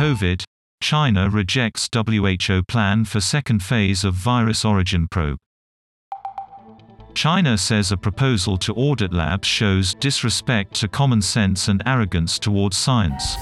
COVID, China rejects WHO plan for second phase of virus origin probe. China says a proposal to audit labs shows disrespect to common sense and arrogance towards science.